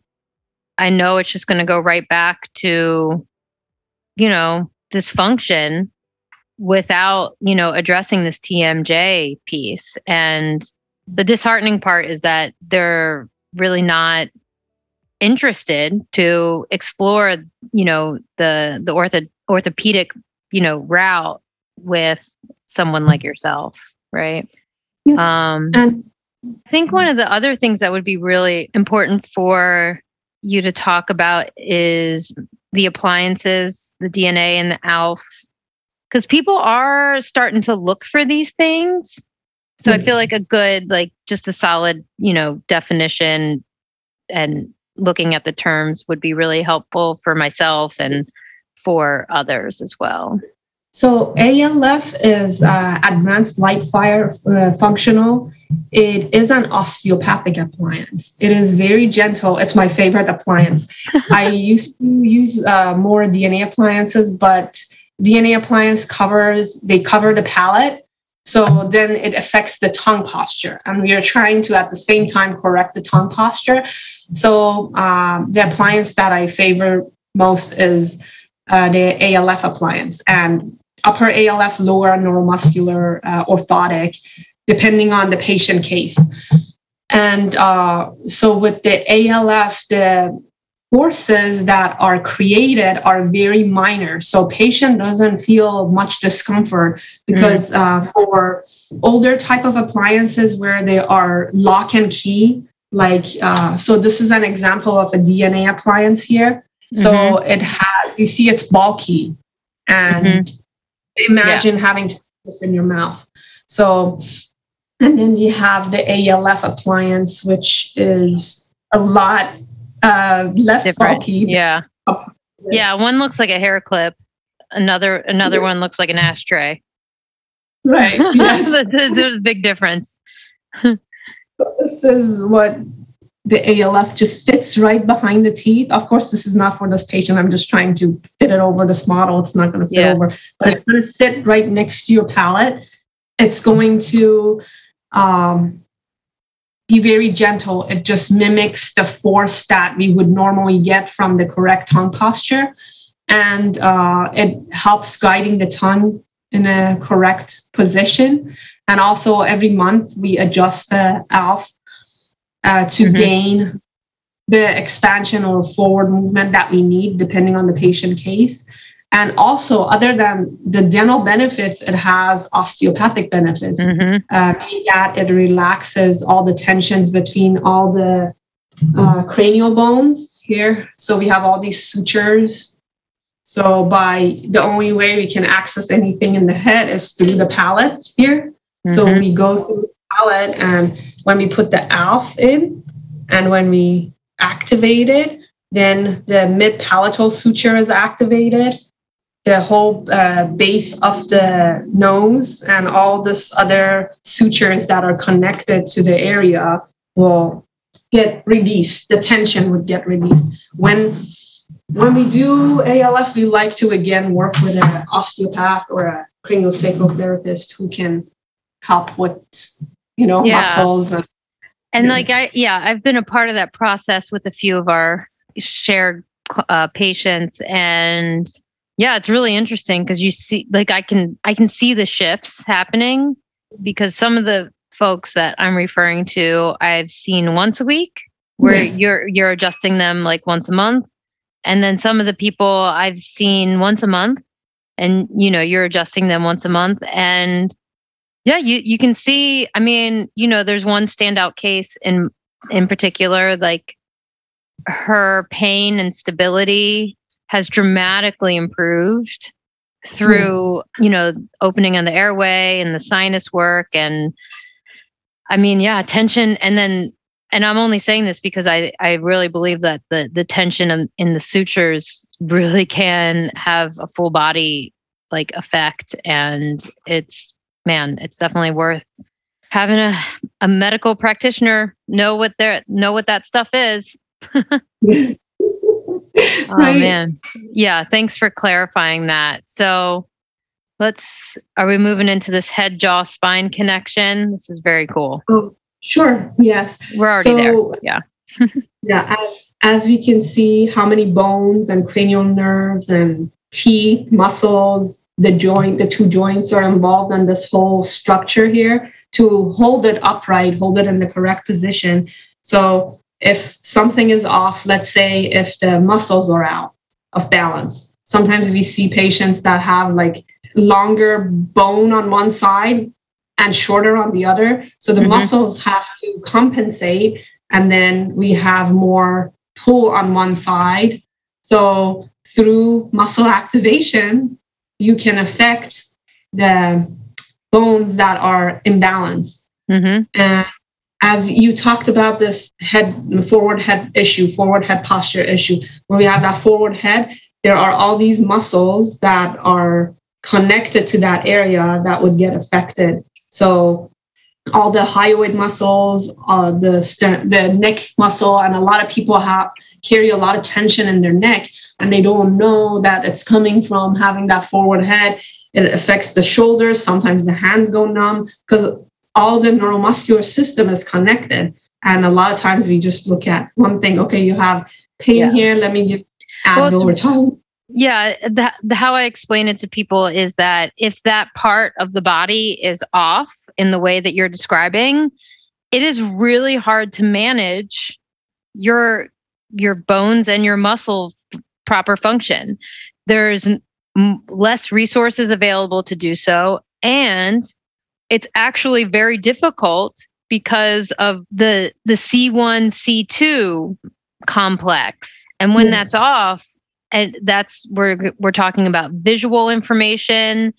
I know it's just going to go right back to you know dysfunction without you know addressing this TMJ piece and the disheartening part is that they're really not interested to explore you know the the ortho, orthopedic you know route with someone like yourself right? Yes. um and i think one of the other things that would be really important for you to talk about is the appliances the dna and the alf because people are starting to look for these things so mm-hmm. I feel like a good, like just a solid, you know, definition and looking at the terms would be really helpful for myself and for others as well. So ALF is uh, advanced lightwire uh, functional. It is an osteopathic appliance. It is very gentle. It's my favorite appliance. I used to use uh, more DNA appliances, but DNA appliance covers they cover the palate so then it affects the tongue posture. And we are trying to, at the same time, correct the tongue posture. So um, the appliance that I favor most is uh, the ALF appliance and upper ALF, lower neuromuscular uh, orthotic, depending on the patient case. And uh, so with the ALF, the forces that are created are very minor so patient doesn't feel much discomfort because mm. uh, for older type of appliances where they are lock and key like uh, so this is an example of a dna appliance here so mm-hmm. it has you see it's bulky and mm-hmm. imagine yeah. having to put this in your mouth so and then we have the alf appliance which is a lot uh, less Different. bulky. Yeah. Yeah, one looks like a hair clip. Another another yeah. one looks like an ashtray. Right. Yes. There's a big difference. this is what the ALF just fits right behind the teeth. Of course, this is not for this patient. I'm just trying to fit it over this model. It's not going to fit yeah. over, but it's going to sit right next to your palate. It's going to um, be very gentle. It just mimics the force that we would normally get from the correct tongue posture. And uh, it helps guiding the tongue in a correct position. And also every month we adjust the ALF uh, to mm-hmm. gain the expansion or forward movement that we need depending on the patient case. And also, other than the dental benefits, it has osteopathic benefits. Mm-hmm. Uh, that it relaxes all the tensions between all the uh, cranial bones here. So we have all these sutures. So by the only way we can access anything in the head is through the palate here. Mm-hmm. So we go through the palate, and when we put the ALF in, and when we activate it, then the mid palatal suture is activated the whole uh, base of the nose and all this other sutures that are connected to the area will get released the tension would get released when when we do alf we like to again work with an osteopath or a craniosacral therapist who can help with you know yeah. muscles and, and like i yeah i've been a part of that process with a few of our shared uh, patients and yeah it's really interesting because you see like i can i can see the shifts happening because some of the folks that i'm referring to i've seen once a week where you're you're adjusting them like once a month. And then some of the people i've seen once a month and you know you're adjusting them once a month. And yeah you you can see i mean you know there's one standout case in in particular like her pain and stability has dramatically improved hmm. through you know opening on the airway and the sinus work and i mean yeah tension. And then and i'm only saying this because i i really believe that the the tension in, in the sutures really can have a full body like effect. And it's man it's definitely worth having a, a medical practitioner know what their know what that stuff is oh right? man. Yeah, thanks for clarifying that. So let's are we moving into this head jaw spine connection? This is very cool. Oh, sure. Yes. We're already so, there. Yeah. yeah, as, as we can see how many bones and cranial nerves and teeth, muscles, the joint, the two joints are involved in this whole structure here to hold it upright, hold it in the correct position. So if something is off, let's say if the muscles are out of balance, sometimes we see patients that have like longer bone on one side and shorter on the other. So the mm-hmm. muscles have to compensate, and then we have more pull on one side. So through muscle activation, you can affect the bones that are imbalanced. Mm-hmm. And as you talked about this head forward head issue forward head posture issue where we have that forward head there are all these muscles that are connected to that area that would get affected. So all the hyoid muscles uh, the the neck muscle and a lot of people have carry a lot of tension in their neck and they don't know that it's coming from having that forward head. It affects the shoulders sometimes the hands go numb because all the neuromuscular system is connected. And a lot of times we just look at one thing. Okay, you have pain yeah. here. Let me give Advil well, or Tylenol. Yeah, the, the, how I explain it to people is that if that part of the body is off in the way that you're describing, it is really hard to manage your your bones and your muscle f- proper function. There's m- less resources available to do so, and it's actually very difficult because of the the C1 C2 complex. And when yes. that's off, and that's where we're talking about visual information,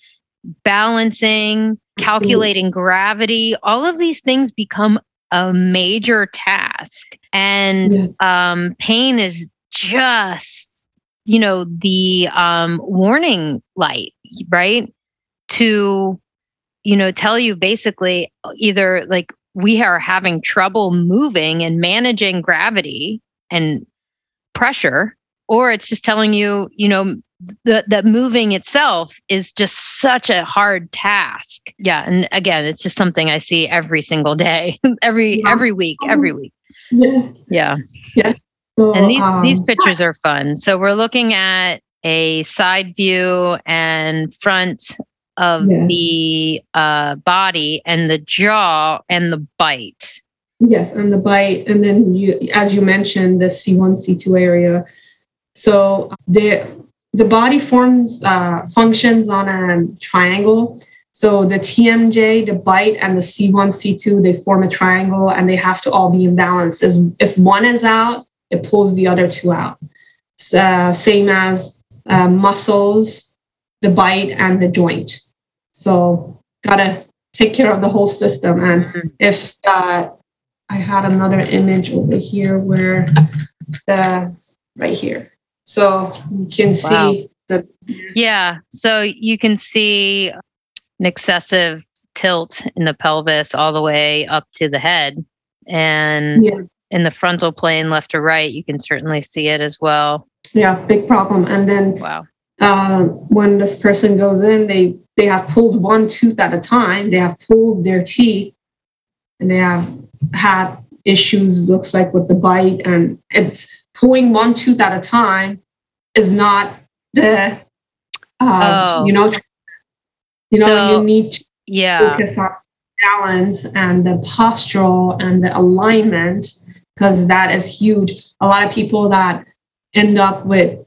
balancing, calculating gravity, all of these things become a major task. And yeah. um, pain is just, you know, the um, warning light, right? To you know, tell you basically either like we are having trouble moving and managing gravity and pressure, or it's just telling you, you know, that that moving itself is just such a hard task. Yeah, and again, it's just something I see every single day, every yeah. every week, every week. Yes. Yeah. Yeah. So, and these um, these pictures are fun. So we're looking at a side view and front of the uh, body and the jaw and the bite. Yeah, and the bite, and then you, as you mentioned, the C1, C2 area. So the the body forms uh, functions on a triangle. So the TMJ, the bite, and the C1, C2, they form a triangle, and they have to all be in balance. As if one is out, it pulls the other two out. Uh, same as uh, muscles, the bite, and the joint. So gotta take care of the whole system. And Mhm. if uh, I had another image over here where the right here. So you can see Wow. the Yeah. So you can see an excessive tilt in the pelvis all the way up to the head. And Yeah. in the frontal plane, left to right, you can certainly see it as well. yeah big problem. And then Wow. Uh, when this person goes in, they they have pulled one tooth at a time. They have pulled their teeth, and they have had issues. Looks like with the bite, and it's pulling one tooth at a time is not the uh, Oh. you know you know So- you need to Yeah. focus on balance and the postural and the alignment because that is huge. A lot of people that end up with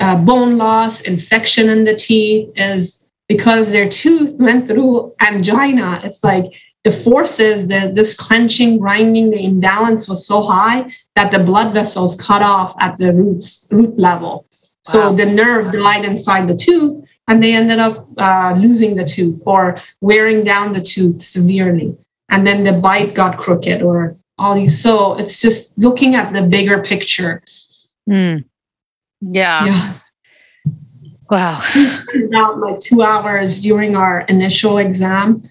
uh, bone loss, infection in the teeth is because their tooth went through angina. It's like the forces, the this clenching, grinding, the imbalance was so high that the blood vessels cut off at the roots root level. So the nerve died inside the tooth, and they ended up uh, losing the tooth or wearing down the tooth severely. And then the bite got crooked or all these. So it's just looking at the bigger picture. Hmm. Yeah. Yeah. Wow. We spend about like two hours during our initial exam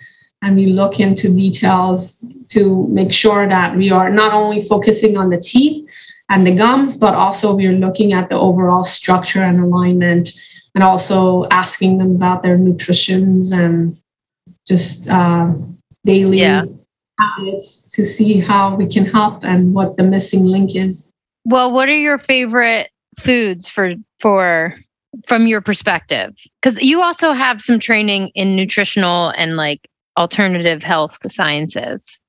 and we look into details to make sure that we are not only focusing on the teeth and the gums, but also we're looking at the overall structure and alignment and also asking them about their nutritions and just uh, daily Yeah. habits to see how we can help and what the missing link is. Well, what are your favorite foods for for from your perspective? Because you also have some training in nutritional and like alternative health sciences.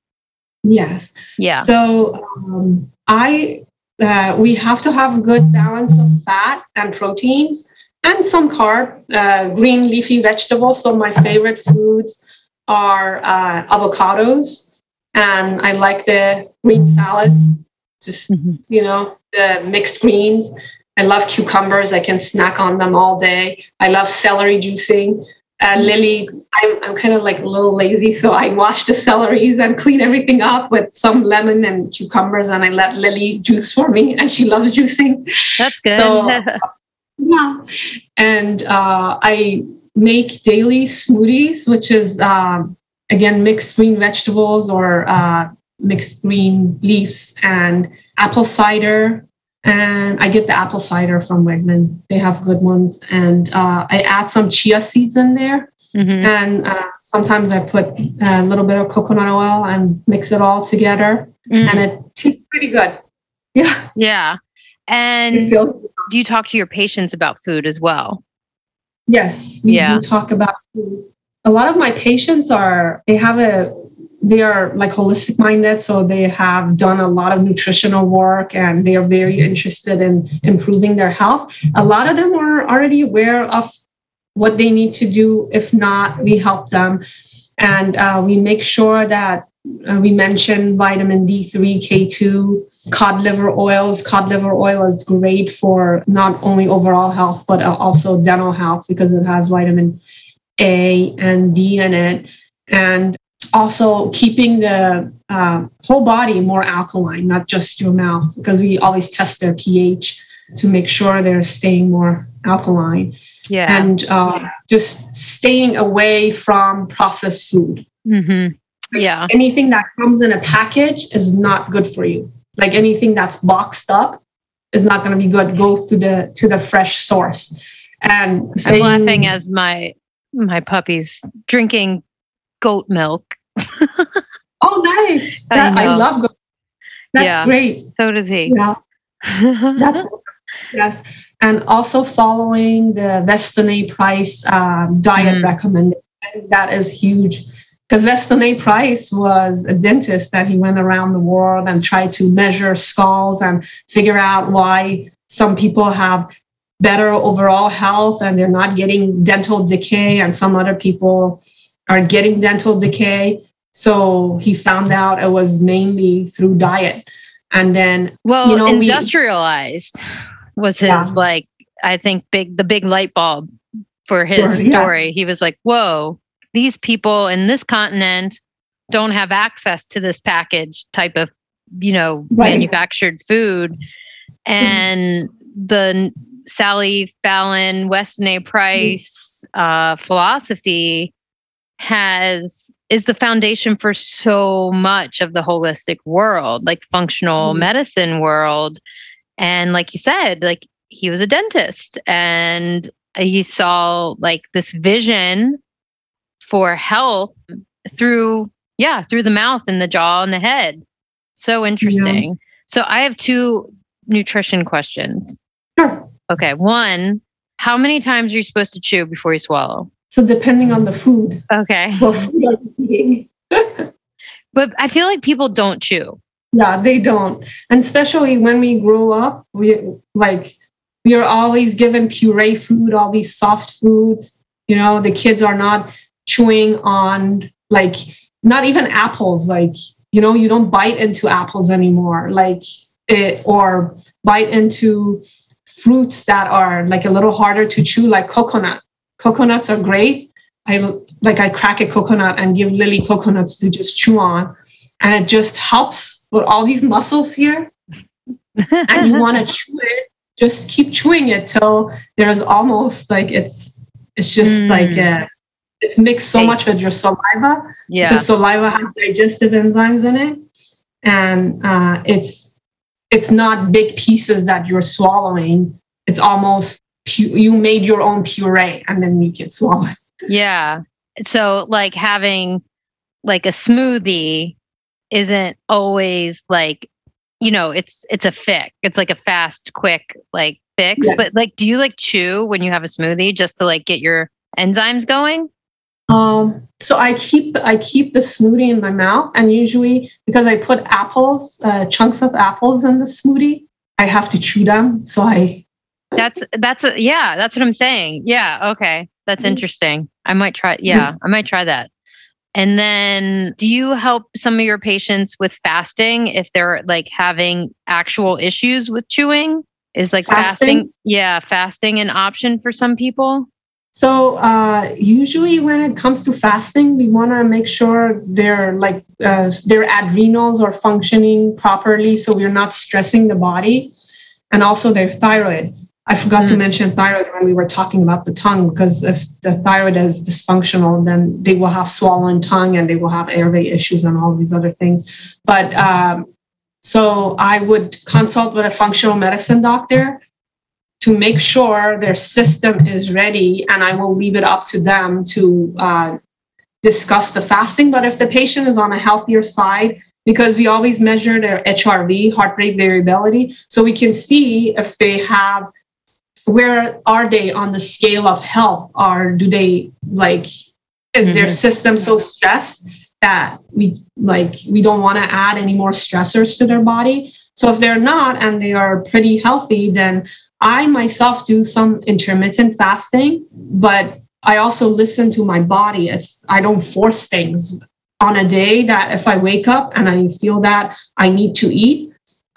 Yes. Yeah. So um, I uh, we have to have a good balance of fat and proteins and some carb, uh, green leafy vegetables. So my favorite foods are uh, avocados, and I like the green salads. Just Mhm. you know the mixed greens. I love cucumbers. I can snack on them all day. I love celery juicing. Uh, Lily, I'm, I'm kind of like a little lazy, so I wash the celeries and clean everything up with some lemon and cucumbers, and I let Lily juice for me, and she loves juicing. That's good. So- Yeah, and uh, I make daily smoothies, which is um, again mixed green vegetables or uh, mixed green leaves and apple cider. And I get the apple cider from Wegman. They have good ones, and uh, I add some chia seeds in there. Mhm. And uh, sometimes I put a little bit of coconut oil and mix it all together, Mm. and it tastes pretty good. Yeah, Yeah. And do you talk to your patients about food as well? Yes, we Yeah. do talk about food. A lot of my patients are they have a they are like holistic minded, so they have done a lot of nutritional work and they are very interested in improving their health. A lot of them are already aware of what they need to do. If not, we help them, and uh, we make sure that uh, we mention vitamin D3, K2, cod liver oils. Cod liver oil is great for not only overall health, but uh, also dental health because it has vitamin A and D in it. And also keeping the uh, whole body more alkaline, not just your mouth, because we always test their pH to make sure they're staying more alkaline. Yeah. And uh, just staying away from processed food hmm Yeah. anything that comes in a package is not good for you. Like anything that's boxed up is not going to be good. Go to the to the fresh source. And I'm saying, laughing as my my puppy's drinking goat milk. oh, nice! I That, I, know. love. goat that's Yeah. great. So does he. Yeah, that's yes. And also following the Weston A. Price um, diet Mm. recommendation. that is huge because Weston A. Price was a dentist that he went around the world and tried to measure skulls and figure out why some people have better overall health and they're not getting dental decay, and some other people are getting dental decay. So he found out it was mainly through diet. And then, well, you know, industrialized we, was his yeah. like, I think big, the big light bulb for his sure, story. Yeah. He was like, whoa, these people in this continent don't have access to this package type of, you know, right. manufactured food. Mm-hmm. And mm-hmm. the Sally Fallon, Weston A. Price uh, philosophy has is the foundation for so much of the holistic world, like functional mm-hmm. medicine world. And like you said, like he was a dentist and he saw like this vision for health through yeah through the mouth and the jaw and the head so interesting yeah. so i have two nutrition questions sure okay one how many times are you supposed to chew before you swallow so depending on the food. Okay. What food are you eating? But i feel like people don't chew. Yeah they don't. And especially when we grow up we like we are always given puree food all these soft foods. You know the kids are not chewing on like not even apples. Like you know you don't bite into apples anymore. Like it or bite into fruits that are like a little harder to chew like coconut coconuts are great. I like i crack a coconut and give lily coconuts to just chew on. And it just helps with all these muscles here. And you want to chew it just keep chewing it till there's almost like it's it's just mm. like a it's mixed so much with your saliva. Yeah. Because saliva has digestive enzymes in it. And uh, it's it's not big pieces that you're swallowing. It's almost pu- you made your own puree and then you can swallow it yeah so like having like a smoothie isn't always like you know it's it's a fix it's like a fast quick like fix yeah. but like do you like chew when you have a smoothie just to like get your enzymes going um, so I keep I keep the smoothie in my mouth, and usually because I put apples, uh, chunks of apples in the smoothie, I have to chew them. So I. That's that's a, yeah, that's what I'm saying. Yeah, okay, that's mm-hmm. interesting. I might try. Yeah, I might try that. And then, do you help some of your patients with fasting if they're like having actual issues with chewing? Is like fasting, fasting yeah, fasting an option for some people? So uh, usually when it comes to fasting, we want to make sure their like uh, their adrenals are functioning properly, so we're not stressing the body, and also their thyroid. I forgot mm. to mention thyroid when we were talking about the tongue, because if the thyroid is dysfunctional, then they will have swollen tongue and they will have airway issues and all these other things. But um, so I would consult with a functional medicine doctor to make sure their system is ready and i will leave it up to them to uh, discuss the fasting but if the patient is on a healthier side because we always measure their hrv heart rate variability so we can see if they have where are they on the scale of health or do they like is mm-hmm. their system so stressed that we like we don't want to add any more stressors to their body so if they're not and they are pretty healthy then I myself do some intermittent fasting, but I also listen to my body. It's I don't force things on a day that if I wake up and I feel that I need to eat,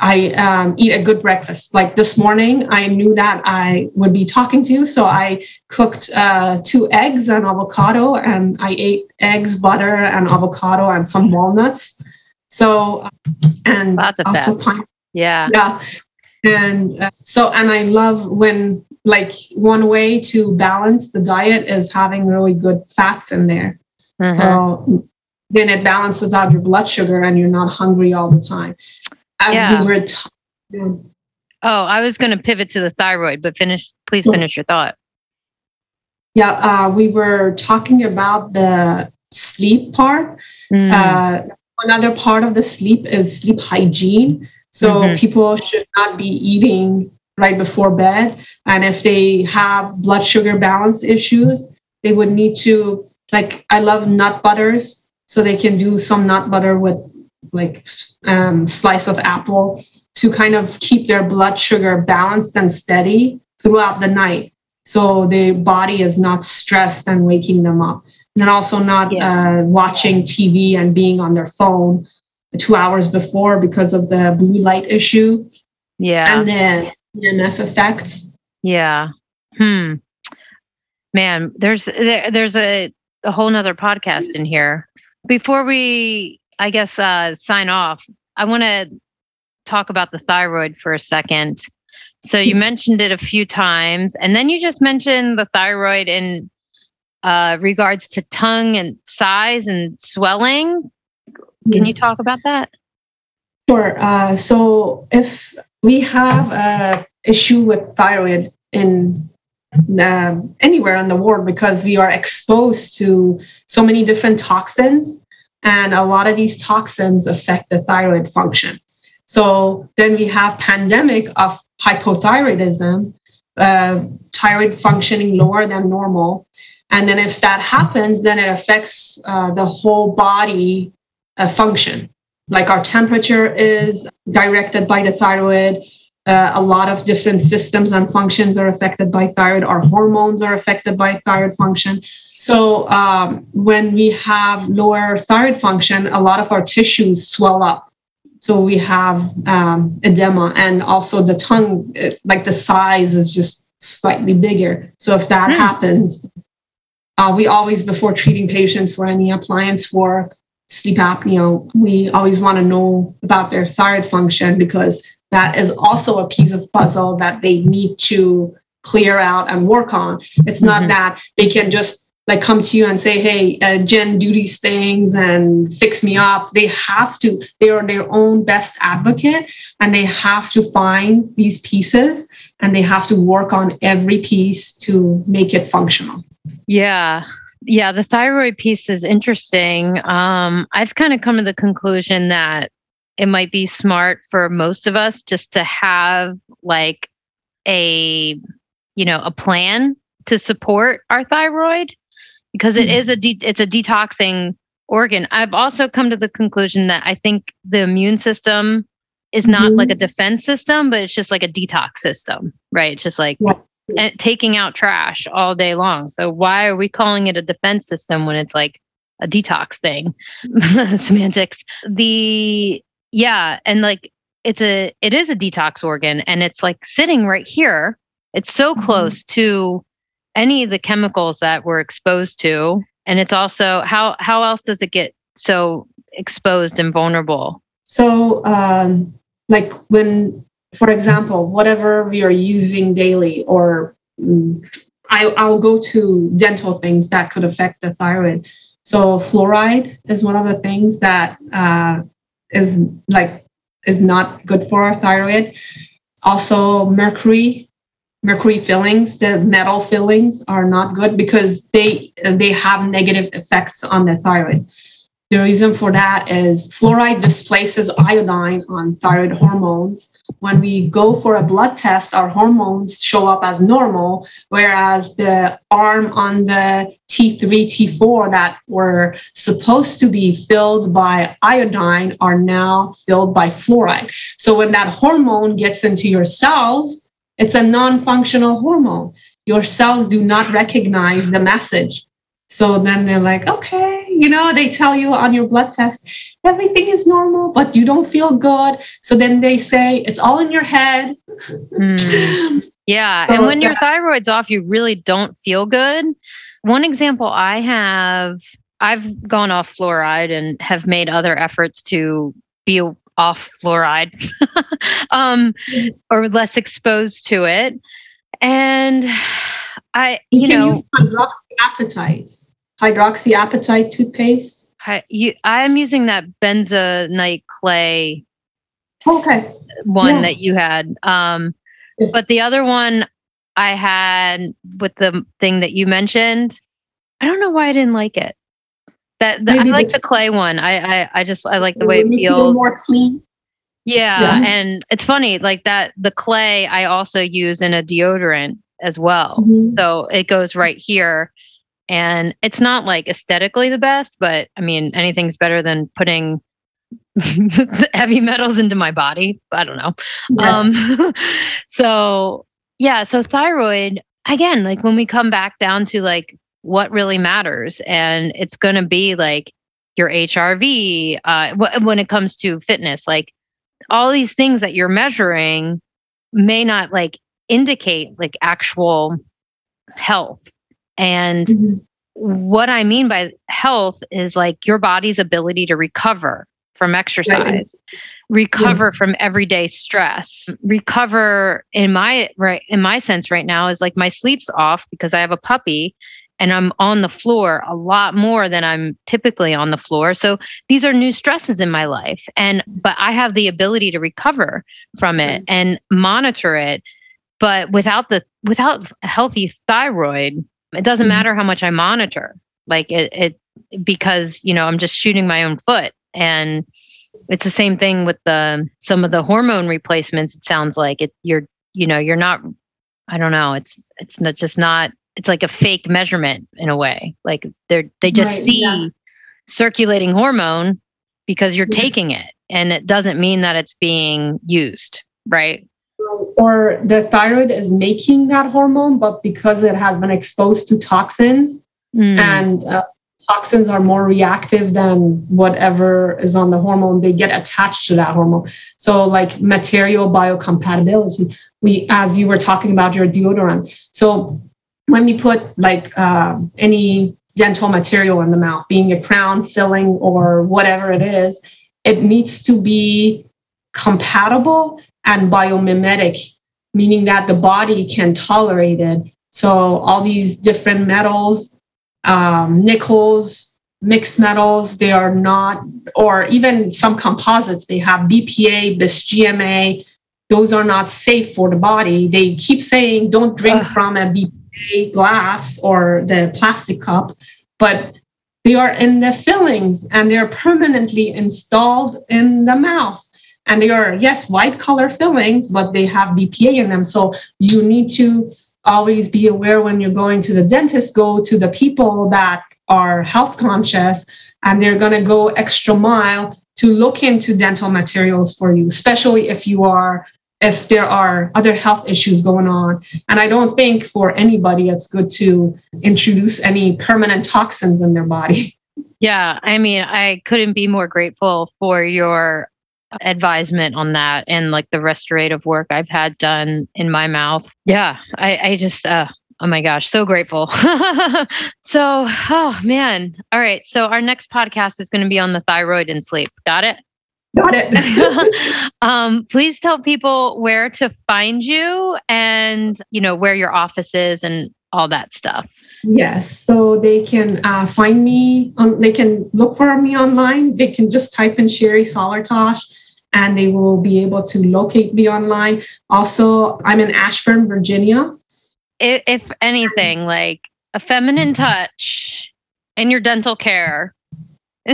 I um, eat a good breakfast. Like this morning, I knew that I would be talking to you, so I cooked uh, two eggs and avocado, and I ate eggs, butter, and avocado, and some walnuts. So, and Lots of also pine- yeah, yeah, and uh, so and i love when like one way to balance the diet is having really good fats in there. So then it balances out your blood sugar and you're not hungry all the time as yeah. we were talking oh i was going to pivot to the thyroid but finish please finish your thought yeah uh, we were talking about the sleep part mm. uh, another part of the sleep is sleep hygiene so mm-hmm. people should not be eating right before bed. And if they have blood sugar balance issues, they would need to like I love nut butters, so they can do some nut butter with like um, slice of apple to kind of keep their blood sugar balanced and steady throughout the night, so the body is not stressed and waking them up, and then also not yeah. uh, watching TV and being on their phone two hours before because of the blue light issue. Yeah, and then EMF effects. Yeah. Hmm. Man, there's there, there's a a whole nother podcast in here. Before we, I guess, uh, sign off, I want to talk about the thyroid for a second. So you mentioned it a few times, and then you just mentioned the thyroid in uh, regards to tongue and size and swelling. Can you talk about that? Sure. Uh, so if we have a issue with thyroid in uh, anywhere in the world because we are exposed to so many different toxins and a lot of these toxins affect the thyroid function. So then we have pandemic of hypothyroidism uh, thyroid functioning lower than normal. And then if that happens then it affects uh, the whole body uh, function. Like our temperature is directed by the thyroid uh, a lot of different systems and functions are affected by thyroid. Our hormones are affected by thyroid function. So um, when we have lower thyroid function, a lot of our tissues swell up. So we have um, edema, and also the tongue, like the size is just slightly bigger. So if that hmm. happens, uh, we always, before treating patients for any appliance work, sleep apnea, we always want to know about their thyroid function because that is also a piece of puzzle that they need to clear out and work on. It's not mm-hmm. that they can just like come to you and say, "Hey, uh, Jen, do these things and fix me up." They have to. They are their own best advocate, and they have to find these pieces, and they have to work on every piece to make it functional. Yeah, yeah. The thyroid piece is interesting. Um, I've kind of come to the conclusion that it might be smart for most of us just to have like a you know a plan to support our thyroid because it mm-hmm. is a de- it's a detoxing organ i've also come to the conclusion that i think the immune system is not mm-hmm. like a defense system but it's just like a detox system right it's just like yeah. taking out trash all day long so why are we calling it a defense system when it's like a detox thing semantics the yeah and like it's a it is a detox organ and it's like sitting right here. It's so mm-hmm. close to any of the chemicals that we're exposed to and it's also how how else does it get so exposed and vulnerable? So um like when for example whatever we are using daily or mm, I, i'll go to dental things that could affect the thyroid. So fluoride is one of the things that uh, is like is not good for our thyroid. Also, mercury, mercury fillings, the metal fillings are not good because they they have negative effects on the thyroid. The reason for that is fluoride displaces iodine on thyroid hormones. When we go for a blood test, our hormones show up as normal, whereas the arm on the T3, T4 that were supposed to be filled by iodine are now filled by fluoride. So when that hormone gets into your cells, it's a non functional hormone. Your cells do not recognize the message. So then they're like, okay, you know, they tell you on your blood test, everything is normal, but you don't feel good. So then they say, it's all in your head. Mm. Yeah. So and when that, your thyroid's off, you really don't feel good. One example I have, I've gone off fluoride and have made other efforts to be off fluoride um, or less exposed to it. And I, you, you know, hydroxyapatite, hydroxyapatite toothpaste. I, you, I'm using that bentonite clay. Okay. One yeah. that you had. Um, but the other one I had with the thing that you mentioned, I don't know why I didn't like it. That, I like the clay one. I, I I just I like the way it feels more clean. Yeah, yeah, and it's funny like that. The clay I also use in a deodorant as well. Mm-hmm. So it goes right here. And it's not like aesthetically the best, but I mean, anything's better than putting heavy metals into my body. I don't know. Yes. Um, so, yeah, so thyroid, again, like when we come back down to like what really matters, and it's going to be like your HRV uh, when it comes to fitness, like all these things that you're measuring may not like indicate like actual health. And mm-hmm. what I mean by health is like your body's ability to recover from exercise, right. recover yeah. from everyday stress, recover in my right in my sense right now is like my sleep's off because I have a puppy and I'm on the floor a lot more than I'm typically on the floor. So these are new stresses in my life. And, but I have the ability to recover from it and monitor it. But without the, without a healthy thyroid, it doesn't mm-hmm. matter how much I monitor. Like it, it, because, you know, I'm just shooting my own foot. And it's the same thing with the, some of the hormone replacements. It sounds like it, you're, you know, you're not, I don't know. It's, it's not just not it's like a fake measurement in a way. Like they're they just right, see yeah. circulating hormone because you're yes. taking it and it doesn't mean that it's being used, right? Or the thyroid is making that hormone, but because it has been exposed to toxins mm. and uh, toxins are more reactive than whatever is on the hormone, they get attached to that hormone. So, like material biocompatibility, we, as you were talking about your deodorant. So, when we put like uh, any dental material in the mouth, being a crown, filling, or whatever it is, it needs to be compatible and biomimetic, meaning that the body can tolerate it. So all these different metals, um, nickels, mixed metals, they are not, or even some composites, they have BPA, BIS-GMA. Those are not safe for the body. They keep saying don't drink from a BPA glass or the plastic cup, but they are in the fillings and they're permanently installed in the mouth. And they are, yes, white color fillings, but they have BPA in them. So you need to always be aware when you're going to the dentist, go to the people that are health conscious and they're going to go extra mile to look into dental materials for you, especially if you are if there are other health issues going on. And I don't think for anybody it's good to introduce any permanent toxins in their body. Yeah, I mean, I couldn't be more grateful for your advisement on that and like the restorative work I've had done in my mouth. Yeah, I, I just, uh, oh my gosh, so grateful. so, oh man. All right. So, our next podcast is going to be on the thyroid and sleep. Got it? Got it. um, please tell people where to find you and, you know, where your office is and all that stuff. Yes. So they can uh, find me, on, they can look for me online. They can just type in Sheri Salartash and they will be able to locate me online. Also, I'm in Ashburn, Virginia. If, anything, like a feminine touch in your dental care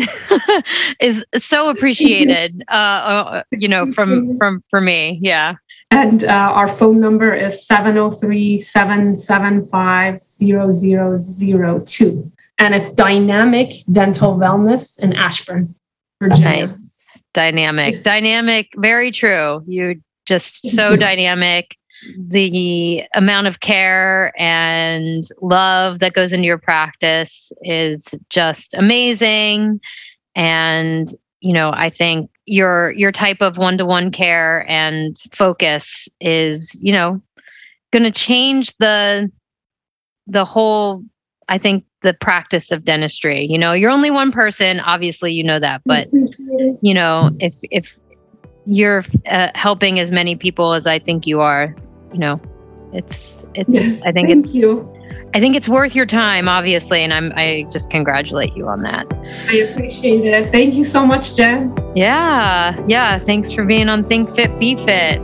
is so appreciated uh, uh, you know from from for me yeah and uh, our phone number is 703-775-0002 and it's dynamic dental wellness in ashburn virginia nice. Dynamic. Dynamic very true. You're just so dynamic. The amount of care and love that goes into your practice is just amazing. And you know i think your your type of one-to-one care and focus is you know going to change the the whole i think the practice of dentistry you know you're only one person obviously you know that but you know if if you're uh, helping as many people as i think you are you know, it's it's yes, I think it's you. I think it's worth your time, obviously, and I'm I just congratulate you on that. I appreciate it. Thank you so much, Jen. Yeah, yeah. Thanks for being on Think Fit, Be Fit.